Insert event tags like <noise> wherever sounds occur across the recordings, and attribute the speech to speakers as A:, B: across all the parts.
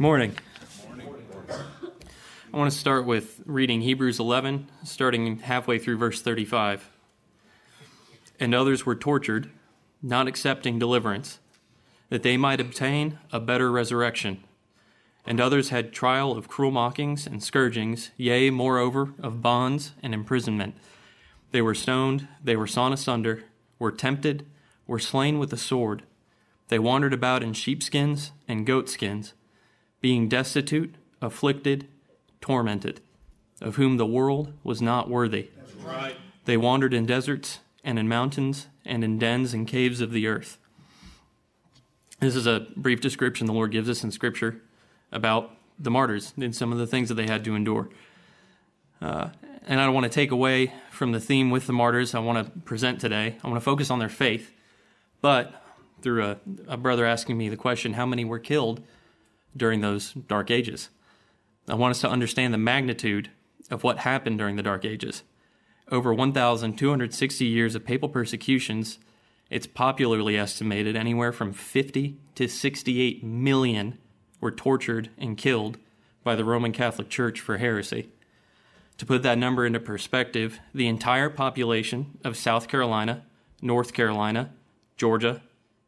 A: Morning. I want to start with reading Hebrews 11, starting halfway through verse 35. And others were tortured, not accepting deliverance, that they might obtain a better resurrection. And others had trial of cruel mockings and scourgings, yea, moreover, of bonds and imprisonment. They were stoned, they were sawn asunder, were tempted, were slain with the sword. They wandered about in sheepskins and goatskins, being destitute, afflicted, tormented, of whom the world was not worthy.
B: Right.
A: They wandered in deserts and in mountains and in dens and caves of the earth. This is a brief description the Lord gives us in Scripture about the martyrs and some of the things that they had to endure. Uh, and I don't want to take away from the theme with the martyrs I want to present today. I want to focus on their faith. But through a, a brother asking me the question, how many were killed during those dark ages? I want us to understand the magnitude of what happened during the Dark Ages. Over 1,260 years of papal persecutions, it's popularly estimated anywhere from 50 to 68 million were tortured and killed by the Roman Catholic Church for heresy. To put that number into perspective, the entire population of South Carolina, North Carolina, Georgia,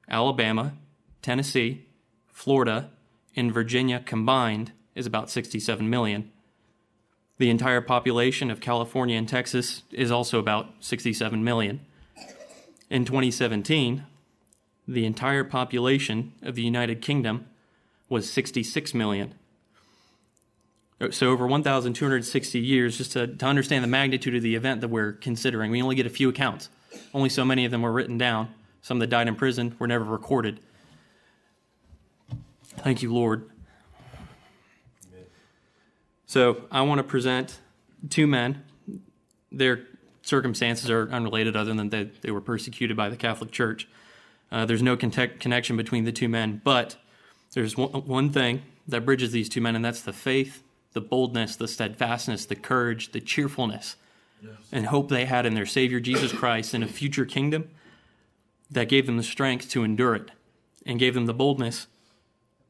A: Alabama, Tennessee, Florida, and Virginia combined is about 67 million. The entire population of California and Texas is also about 67 million. In 2017, the entire population of the United Kingdom was 66 million. So, over 1,260 years, just to, to understand the magnitude of the event that we're considering, we only get a few accounts. Only so many of them were written down. Some that died in prison were never recorded. Thank you, Lord. So I want to present two men. Their circumstances are unrelated, other than that they were persecuted by the Catholic Church. Uh, there's no con- connection between the two men, but there's one, one thing that bridges these two men, and that's the faith, the boldness, the steadfastness, the courage, the cheerfulness, yes. and hope they had in their Savior Jesus Christ in a future kingdom that gave them the strength to endure it and gave them the boldness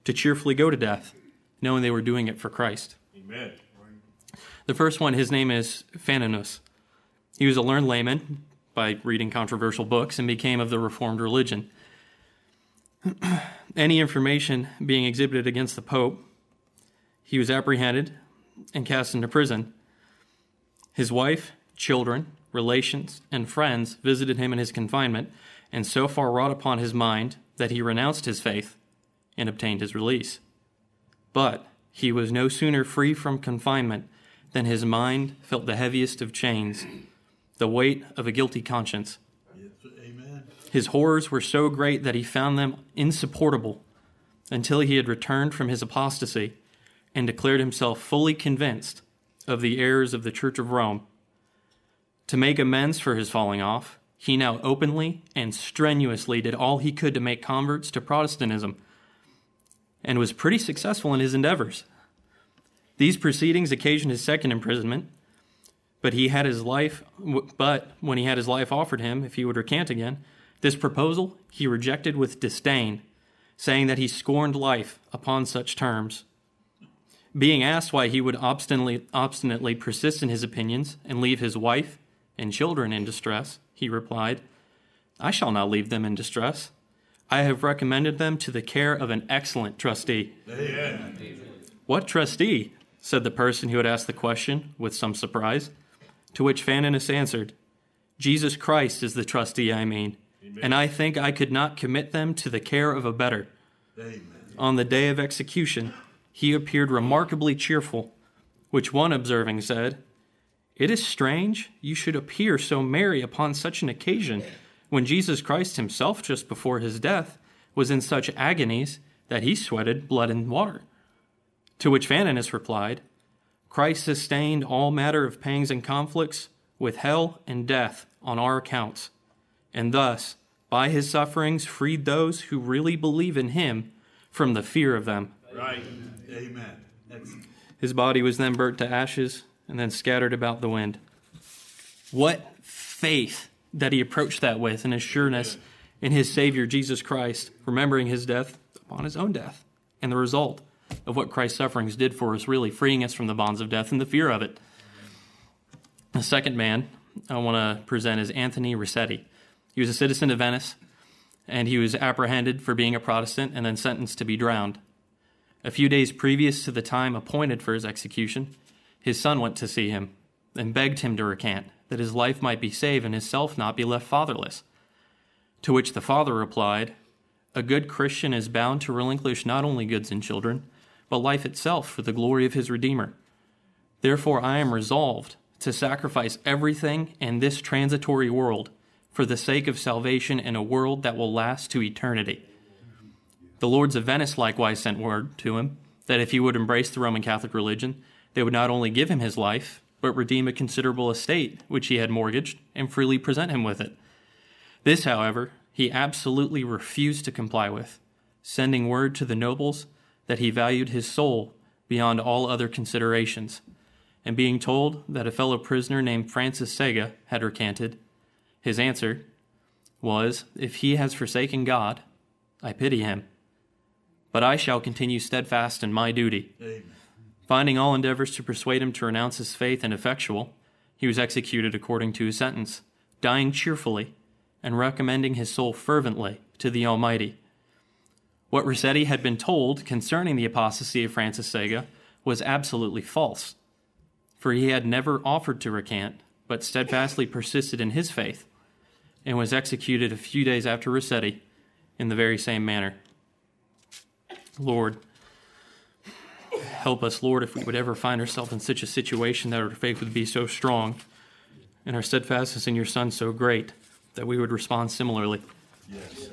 A: to cheerfully go to death, knowing they were doing it for Christ.
B: Amen.
A: The first one, his name is Phanius. He was a learned layman by reading controversial books and became of the Reformed religion. <clears throat> Any information being exhibited against the Pope, he was apprehended and cast into prison. His wife, children, relations, and friends visited him in his confinement, and so far wrought upon his mind that he renounced his faith and obtained his release. But he was no sooner free from confinement than his mind felt the heaviest of chains, the weight of a guilty conscience. His horrors were so great that he found them insupportable until he had returned from his apostasy and declared himself fully convinced of the errors of the Church of Rome. To make amends for his falling off, he now openly and strenuously did all he could to make converts to Protestantism and was pretty successful in his endeavors. These proceedings occasioned his second imprisonment, but he had his life but when he had his life offered him if he would recant again, this proposal he rejected with disdain, saying that he scorned life upon such terms. Being asked why he would obstinately, obstinately persist in his opinions and leave his wife and children in distress, he replied, I shall not leave them in distress. I have recommended them to the care of an excellent trustee.
B: Amen.
A: What trustee? said the person who had asked the question with some surprise. To which Phanius answered, Jesus Christ is the trustee I mean, Amen. and I think I could not commit them to the care of a better.
B: Amen.
A: On the day of execution, he appeared remarkably cheerful, which one observing said, It is strange you should appear so merry upon such an occasion when Jesus Christ himself, just before his death, was in such agonies that he sweated blood and water. To which Phanius replied, Christ sustained all matter of pangs and conflicts with hell and death on our accounts, and thus, by his sufferings, freed those who really believe in him from the fear of them.
B: Right. Amen. Excellent.
A: His body was then burnt to ashes and then scattered about the wind. What faith that he approached that with and his sureness in his Savior Jesus Christ, remembering his death upon his own death, and the result of what Christ's sufferings did for us, really freeing us from the bonds of death and the fear of it. The second man I want to present is Anthony Rossetti. He was a citizen of Venice, and he was apprehended for being a Protestant and then sentenced to be drowned. A few days previous to the time appointed for his execution, his son went to see him and begged him to recant, that his life might be saved and his self not be left fatherless. To which the father replied, A good Christian is bound to relinquish not only goods and children, but life itself for the glory of his Redeemer. Therefore, I am resolved to sacrifice everything in this transitory world for the sake of salvation in a world that will last to eternity. The lords of Venice likewise sent word to him that if he would embrace the Roman Catholic religion, they would not only give him his life, but redeem a considerable estate which he had mortgaged and freely present him with it. This, however, he absolutely refused to comply with, sending word to the nobles that he valued his soul beyond all other considerations, and being told that a fellow prisoner named Francis Sega had recanted, his answer was, If he has forsaken God, I pity him. But I shall continue steadfast in my duty.
B: Amen.
A: Finding all endeavors to persuade him to renounce his faith ineffectual, he was executed according to his sentence, dying cheerfully and recommending his soul fervently to the Almighty. What Rossetti had been told concerning the apostasy of Francis Sega was absolutely false, for he had never offered to recant, but steadfastly persisted in his faith, and was executed a few days after Rossetti in the very same manner. Lord, help us, Lord, if we would ever find ourselves in such a situation that our faith would be so strong and our steadfastness in your Son so great that we would respond similarly.
B: Yes.